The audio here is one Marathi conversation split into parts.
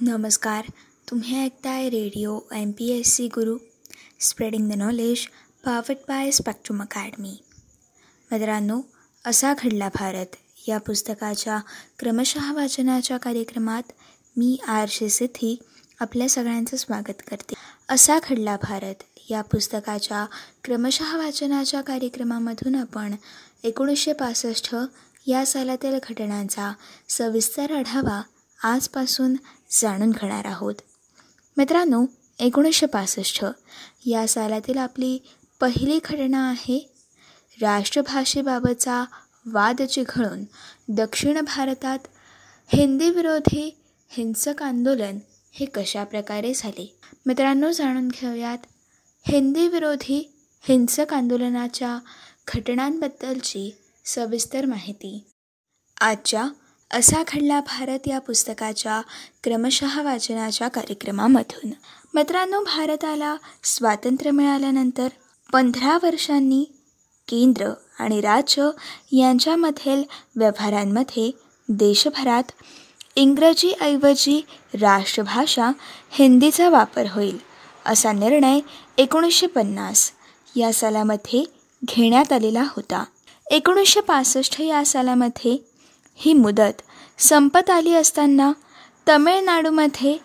नमस्कार तुम्ही ऐकताय radio M P S C Guru spreading the knowledge powered by Spectrum Academy. मित्रांनो असा घडला भारत. या पुस्तकाच्या क्रमशः वाचनाच्या कार्यक्रमात मी आर शे सिद्धी आपल्या सगळ्यांचं स्वागत करते. असा घडला भारत. या पुस्तकाच्या क्रमशः वाचनाच्या कार्यक्रमामधून आपण एकोणीसशे पासष्ट या सालातील घटनांचा सविस्तर आढावा आजपासून जाणून घेणार आहोत. मित्रांनो एकोणीसशे पासष्ट या सालातील आपली पहिली घटना आहे राष्ट्रभाषेबाबतचा वाद चिघळून दक्षिण भारतात हिंदीविरोधी हिंसक आंदोलन हे कशाप्रकारे झाले? मित्रांनो जाणून घेऊयात. हिंदीविरोधी हिंसक आंदोलनाच्या घटनांबद्दलची सविस्तर माहिती. आजच्या असा घडला भारत या पुस्तकाच्या क्रमशः वाचनाच्या कार्यक्रमामधून. मित्रांनो भारताला स्वातंत्र्य मिळाल्यानंतर पंधरा वर्षांनी केंद्र आणि राज्य यांच्यामधील व्यवहारांमध्ये देशभरात इंग्रजीऐवजी राष्ट्रभाषा हिंदीचा वापर होईल असा निर्णय एकोणीसशे पन्नास या सालामध्ये घेण्यात आलेला होता. एकोणीसशे पासष्ट या सालामध्ये ही मुदत संपत आली असताना तमिळनाडूमध्ये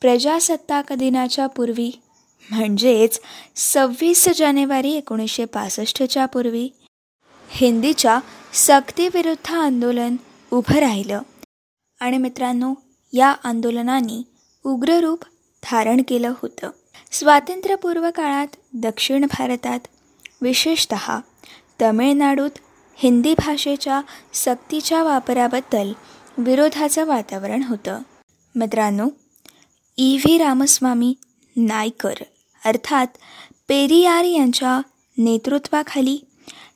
प्रजासत्ताक दिनाच्या पूर्वी म्हणजेच सव्वीस जानेवारी एकोणीसशे पासष्टच्या पूर्वी हिंदीच्या सक्तीविरुद्ध आंदोलन उभं राहिलं. आणि मित्रांनो या आंदोलनाने उग्ररूप धारण केलं होतं. स्वातंत्र्यपूर्व काळात दक्षिण भारतात विशेषत तमिळनाडूत हिंदी भाषेच्या सक्तीच्या वापराबद्दल विरोधाचं वातावरण होतं. मित्रांनो ई. व्ही. रामस्वामी नायकर अर्थात पेरियार यांच्या नेतृत्वाखाली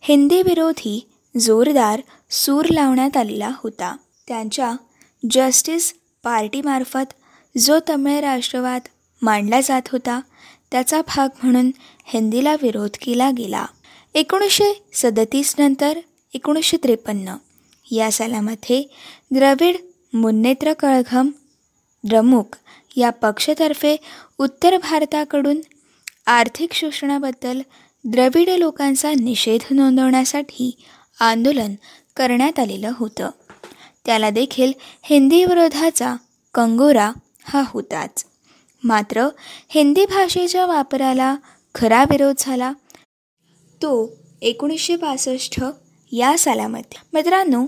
हिंदीविरोधी जोरदार सूर लावण्यात आलेला होता. त्यांच्या जस्टिस पार्टीमार्फत जो तमिळ राष्ट्रवाद मांडला जात होता त्याचा भाग म्हणून हिंदीला विरोध केला गेला. एकोणीसशे सदतीस नंतर एकोणीसशे त्रेपन्न. या सालामध्ये द्रविड मुन्नेत्र कळघम द्रमुक या पक्षातर्फे उत्तर भारताकडून आर्थिक शोषणाबद्दल द्रविड लोकांचा निषेध नोंदवण्यासाठी आंदोलन करण्यात आलेलं होतं. त्याला देखील हिंदी विरोधाचा कंगोरा हा होताच. मात्र हिंदी भाषेच्या वापराला खरा विरोध झाला. तो एकोणीसशे पासष्ट या सालामध्ये मित्रांनो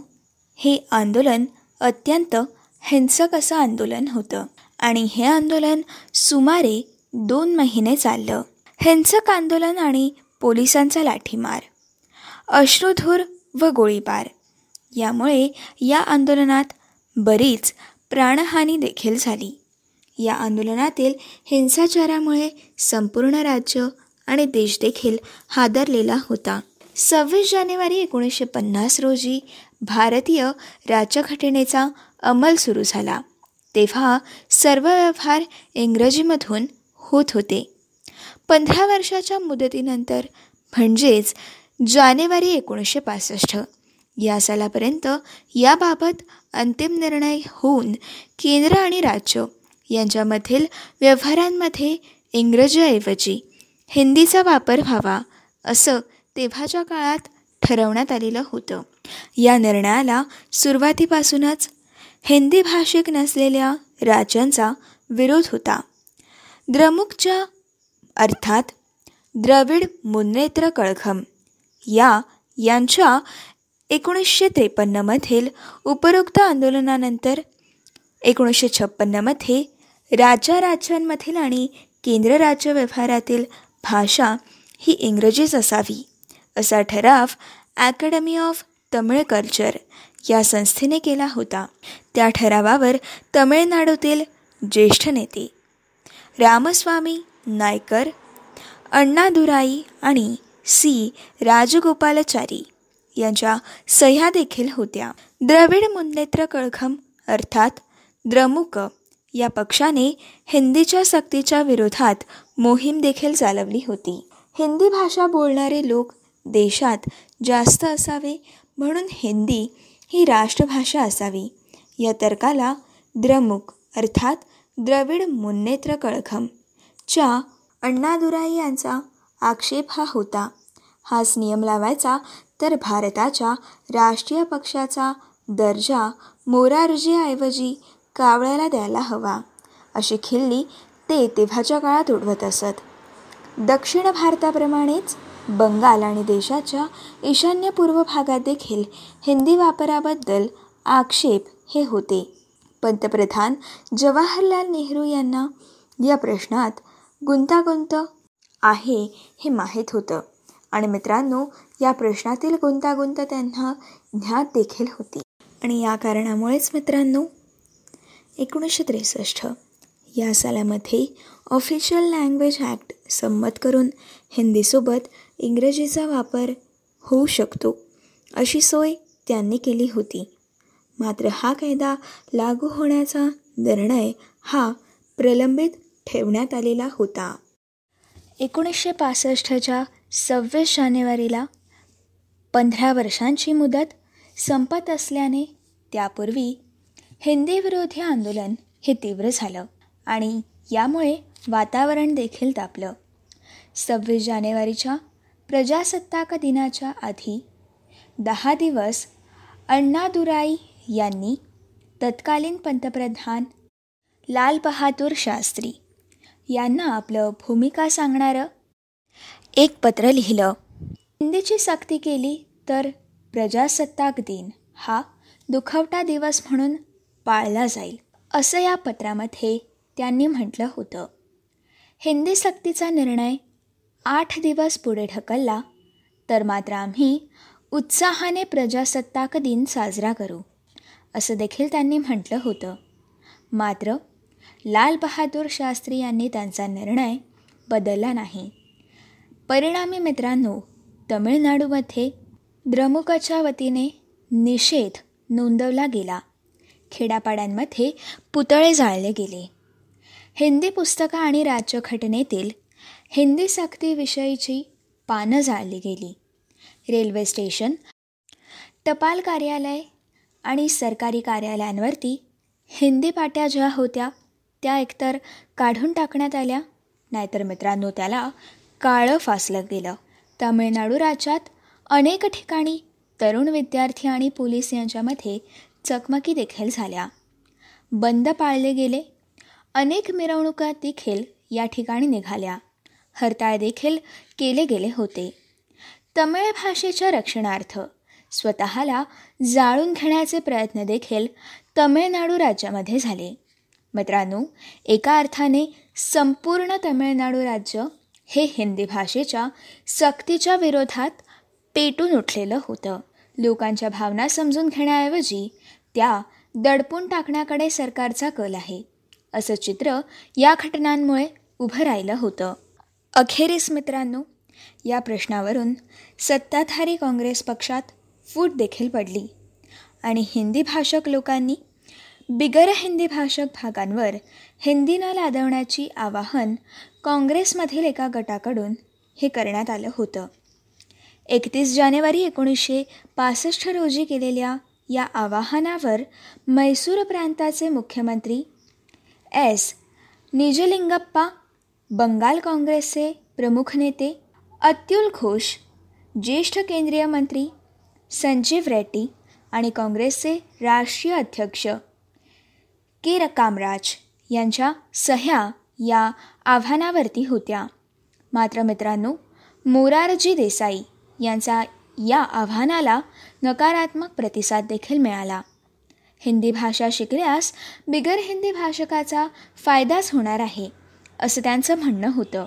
हे आंदोलन अत्यंत हिंसक असं आंदोलन होतं. आणि हे आंदोलन सुमारे दोन महिने चाललं. हिंसक आंदोलन आणि पोलिसांचा लाठीमार अश्रुधूर व गोळीबार. यामुळे या आंदोलनात बरीच प्राणहानी देखील झाली. या आंदोलनातील हिंसाचारामुळे संपूर्ण राज्य आणि देश देखील हादरलेला होता. सव्वीस जानेवारी एकोणीसशे पन्नास रोजी भारतीय राज्यघटनेचा अंमल सुरू झाला. तेव्हा सर्व व्यवहार इंग्रजीमधून होत होते. पंधरा वर्षाच्या मुदतीनंतर म्हणजेच जानेवारी एकोणीसशे पासष्ट या सालापर्यंत याबाबत अंतिम निर्णय होऊन केंद्र आणि राज्य यांच्यामधील व्यवहारांमध्ये इंग्रजीऐवजी हिंदीचा वापर व्हावा असं तेव्हाच्या काळात ठरवण्यात आलेलं होतं. या निर्णयाला सुरुवातीपासूनच हिंदी भाषिक नसलेल्या राज्यांचा विरोध होता. द्रमुकच्या अर्थात द्रविड मुन्नेत्र कळघम या यांच्या एकोणीसशे त्रेपन्नमधील उपरोक्त आंदोलनानंतर एकोणीसशे छप्पन्नमध्ये राज्या राज्यांमधील आणि केंद्र राज्य व्यवहारातील भाषा ही इंग्रजीच असावी. असा ठराव ॲकॅडमी ऑफ तमिळ कल्चर या संस्थेने केला होता. त्या ठरावावर तमिळनाडूतील ज्येष्ठ नेते रामस्वामी नायकर अण्णादुराई आणि सी. राजगोपालाचारी यांच्या सह्या देखील होत्या. द्रविड मुन्नेत्र कळघम अर्थात द्रमुक या पक्षाने हिंदीच्या सक्तीच्या विरोधात मोहीम देखील चालवली होती. हिंदी भाषा बोलणारे लोक देशात जास्त असावे म्हणून हिंदी ही राष्ट्रभाषा असावी. या तर्काला द्रमुक अर्थात द्रविड मुन्नेत्र कळघम च्या अण्णादुराई यांचा आक्षेप हा होता. हाच नियम लावायचा तर भारताच्या राष्ट्रीय पक्षाचा दर्जा मोरारजीऐवजी कावळ्याला द्यायला हवा अशी खिल्ली ते तेव्हाच्या काळात उडवत असत. दक्षिण भारताप्रमाणेच बंगाल आणि देशाच्या ईशान्यपूर्व भागात देखील हिंदी वापराबद्दल आक्षेप हे होते. पंतप्रधान जवाहरलाल नेहरू यांना या प्रश्नात गुंतागुंत आहे हे माहीत होतं. आणि मित्रांनो या प्रश्नातील गुंतागुंत त्यांना ज्ञात देखील होती. आणि या कारणामुळेच मित्रांनो एकोणीसशे त्रेसष्ट या सालामध्ये ऑफिशियल लँग्वेज ॲक्ट संमत करून हिंदीसोबत इंग्रजीचा वापर होऊ शकतो अशी सोय त्यांनी केली होती. मात्र हा कायदा लागू होण्याचा निर्णय हा प्रलंबित ठेवण्यात आलेला होता. एकोणीसशे पासष्टच्या सव्वीस जानेवारीला पंधरा वर्षांची मुदत संपत असल्याने त्यापूर्वी हिंदीविरोधी आंदोलन हे तीव्र झालं आणि यामुळे वातावरण देखील तापलं. सव्वीस जानेवारीच्या प्रजासत्ताक दिनाच्या आधी दहा दिवस अण्णादुराई यांनी तत्कालीन पंतप्रधान लाल बहादूर शास्त्री यांना आपलं भूमिका सांगणारं एक पत्र लिहिलं. हिंदीची सक्ती केली तर प्रजासत्ताक दिन हा दुखवटा दिवस म्हणून पाळला जाईल असं या पत्रामध्ये त्यांनी म्हटलं होतं. हिंदी सक्तीचा निर्णय आठ दिवस पुढे ढकलला तर मात्र आम्ही उत्साहाने प्रजासत्ताक दिन साजरा करू असं देखील त्यांनी म्हटलं होतं. मात्र लाल बहादूर शास्त्री यांनी त्यांचा निर्णय बदलला नाही. परिणामी मित्रांनो तमिळनाडूमध्ये द्रमुकच्या वतीने निषेध नोंदवला गेला. खेड्यापाड्यांमध्ये पुतळे जाळले गेले. हिंदी पुस्तकं आणि राज्यघटनेतील हिंदी सक्तीविषयीची पानं जाळली गेली. रेल्वे स्टेशन टपाल कार्यालय आणि सरकारी कार्यालयांवरती हिंदी पाट्या ज्या होत्या त्या एकतर काढून टाकण्यात आल्या नाहीतर मित्रांनो त्याला काळं फासलं गेलं. तामिळनाडू राज्यात अनेक ठिकाणी तरुण विद्यार्थी आणि पोलीस यांच्यामध्ये चकमकी देखील झाल्या. बंद पाळले गेले. अनेक मिरवणुका देखील या ठिकाणी निघाल्या. हरताळ देखील केले गेले होते. तमिळ भाषेच्या रक्षणार्थ स्वतःला जाळून घेण्याचे प्रयत्न देखील तमिळनाडू राज्यामध्ये झाले. मित्रांनो एका अर्थाने संपूर्ण तमिळनाडू राज्य हे हिंदी भाषेच्या सक्तीच्या विरोधात पेटून उठलेलं होतं. लोकांच्या भावना समजून घेण्याऐवजी त्या दडपून टाकण्याकडे सरकारचा कल आहे असं चित्र या घटनांमुळे उभं राहिलं होतं. अखेरीस मित्रांनो या प्रश्नावरून सत्ताधारी काँग्रेस पक्षात फूट देखील पडली आणि हिंदी भाषक लोकांनी बिगर हिंदी भाषक भागांवर हिंदी न लादवण्याची आवाहन काँग्रेसमधील एका गटाकडून हे करण्यात आलं होतं. एकतीस जानेवारी एकोणीसशे पासष्ट रोजी केलेल्या या आवाहनावर मैसूर प्रांताचे मुख्यमंत्री एस. निजलिंगप्पा बंगाल काँग्रेसचे प्रमुख नेते अत्युल घोष ज्येष्ठ केंद्रीय मंत्री संजीव रेड्डी आणि काँग्रेसचे राष्ट्रीय अध्यक्ष के कामराज यांच्या सह्या या आव्हानावरती होत्या. मात्र मित्रांनो मोरारजी देसाई यांचा या आव्हानाला नकारात्मक प्रतिसाद देखील मिळाला. हिंदी भाषा शिकल्यास बिगर हिंदी भाषकाचा फायदाच होणार आहे. असं त्यांचं म्हणणं होतं.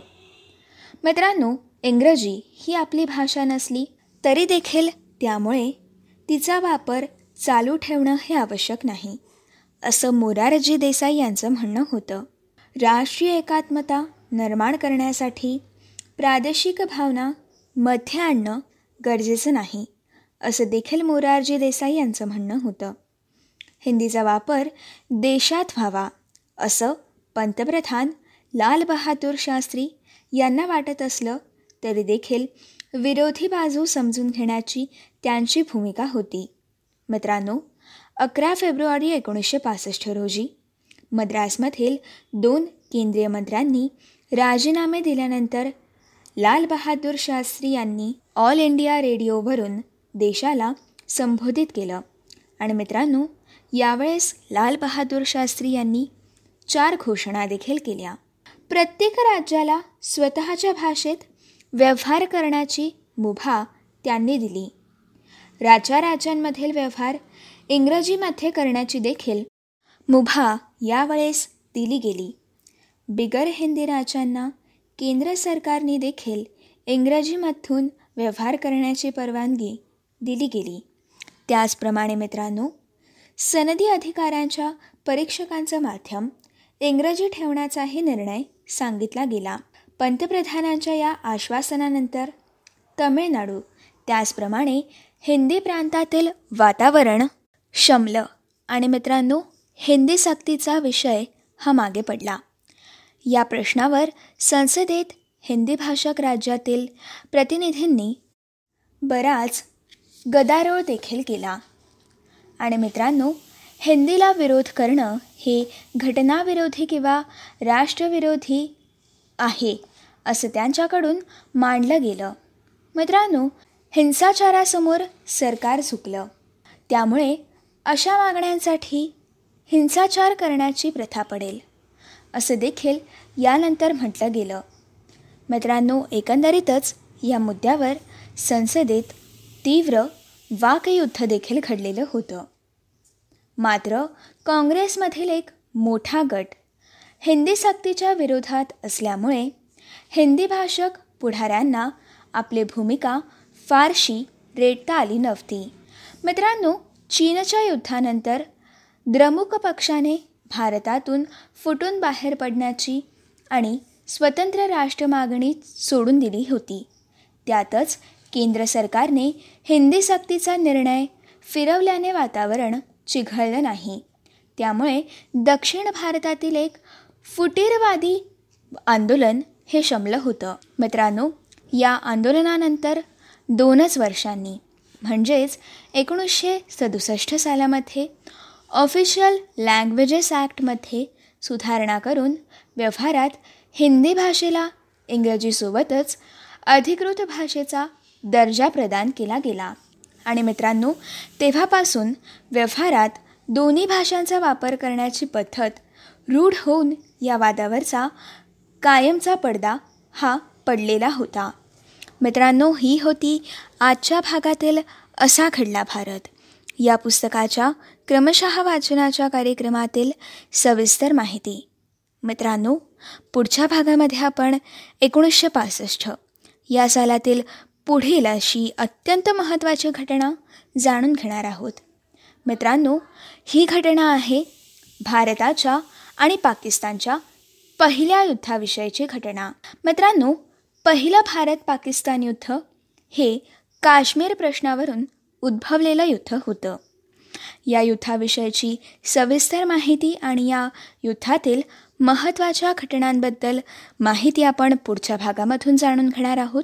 मित्रांनो इंग्रजी ही आपली भाषा नसली तरी देखील त्यामुळे तिचा वापर चालू ठेवणं हे आवश्यक नाही असं मोरारजी देसाई यांचं म्हणणं होतं. राष्ट्रीय एकात्मता निर्माण करण्यासाठी प्रादेशिक भावना मध्ये आणणं गरजेचं नाही असं देखील मोरारजी देसाई यांचं म्हणणं होतं. हिंदीचा वापर देशात व्हावा असं पंतप्रधान लालबहादूर शास्त्री यांना वाटत असलं तरी देखील विरोधी बाजू समजून घेण्याची त्यांची भूमिका होती. मित्रांनो अकरा फेब्रुवारी एकोणीसशे पासष्ट रोजी मद्रासमधील दोन केंद्रीय मंत्र्यांनी राजीनामे दिल्यानंतर लालबहादूर शास्त्री यांनी ऑल इंडिया रेडिओवरून देशाला संबोधित केलं. आणि मित्रांनो यावेळेस लालबहादूर शास्त्री यांनी चार घोषणा देखील केल्या. प्रत्येक राज्याला स्वतःच्या भाषेत व्यवहार करण्याची मुभा त्यांनी दिली. राज्या राज्यांमधील व्यवहार इंग्रजीमध्ये करण्याची देखील मुभा यावेळेस दिली गेली. बिगर हिंदी राज्यांना केंद्र सरकारने देखील इंग्रजीमधून व्यवहार करण्याची परवानगी दिली गेली. त्याचप्रमाणे मित्रांनो सनदी अधिकाऱ्यांच्या परीक्षकांचं माध्यम इंग्रजी ठेवण्याचाही निर्णय सांगितला गेला. पंतप्रधानांच्या या आश्वासनानंतर तमिळनाडू त्याचप्रमाणे हिंदी प्रांतातील वातावरण शमलं. आणि मित्रांनो हिंदी सक्तीचा विषय हा मागे पडला. या प्रश्नावर संसदेत हिंदी भाषक राज्यातील प्रतिनिधींनी बराच गदारोळ देखील केला. आणि मित्रांनो हिंदीला विरोध करणं हे घटनाविरोधी किंवा राष्ट्रविरोधी आहे असं त्यांच्याकडून मांडलं गेलं. मित्रांनो हिंसाचारासमोर सरकार झुकलं. त्यामुळे अशा मागण्यांसाठी हिंसाचार करण्याची प्रथा पडेल असं देखील यानंतर म्हटलं गेलं. मित्रांनो एकंदरीतच या मुद्द्यावर संसदेत तीव्र वाकयुद्ध देखील घडलेलं होतं. मात्र काँग्रेसमधील एक मोठा गट हिंदी सक्तीच्या विरोधात असल्यामुळे हिंदी भाषक पुढाऱ्यांना आपली भूमिका फारशी रेटता आली नव्हती. मित्रांनो चीनच्या युद्धानंतर द्रमुक पक्षाने भारतातून फुटून बाहेर पडण्याची आणि स्वतंत्र राष्ट्र मागणी सोडून दिली होती. त्यातच केंद्र सरकारने हिंदी सक्तीचा निर्णय फिरवल्याने वातावरण चिघळलं नाही. त्यामुळे दक्षिण भारतातील एक फुटीरवादी आंदोलन हे शमलं होतं. मित्रांनो या आंदोलनानंतर दोनच वर्षांनी म्हणजेच एकोणीसशे सदुसष्ट सालामध्ये ऑफिशियल लँग्वेजेस ॲक्टमध्ये सुधारणा करून व्यवहारात हिंदी भाषेला इंग्रजीसोबतच अधिकृत भाषेचा दर्जा प्रदान केला गेला. आणि मित्रांनो तेव्हापासून व्यवहारात दोन्ही भाषांचा वापर करण्याची पद्धत रूढ होऊन या वादावरचा कायमचा पडदा हा पडलेला होता. मित्रांनो ही होती आजच्या भागातील असा घडला भारत. या पुस्तकाच्या क्रमशः वाचनाच्या कार्यक्रमातील सविस्तर माहिती. मित्रांनो पुढच्या भागामध्ये आपण एकोणीसशे पासष्ट या सालातील पुढील अशी अत्यंत महत्त्वाची घटना जाणून घेणार आहोत. मित्रांनो ही घटना आहे भारताच्या आणि पाकिस्तानच्या पहिल्या युद्धाविषयीची घटना. मित्रांनो पहिलं भारत पाकिस्तान युद्ध हे काश्मीर प्रश्नावरून उद्भवलेलं युद्ध होतं. या युद्धाविषयीची सविस्तर माहिती आणि या युद्धातील महत्त्वाच्या घटनांबद्दल माहिती आपण पुढच्या भागामधून जाणून घेणार आहोत.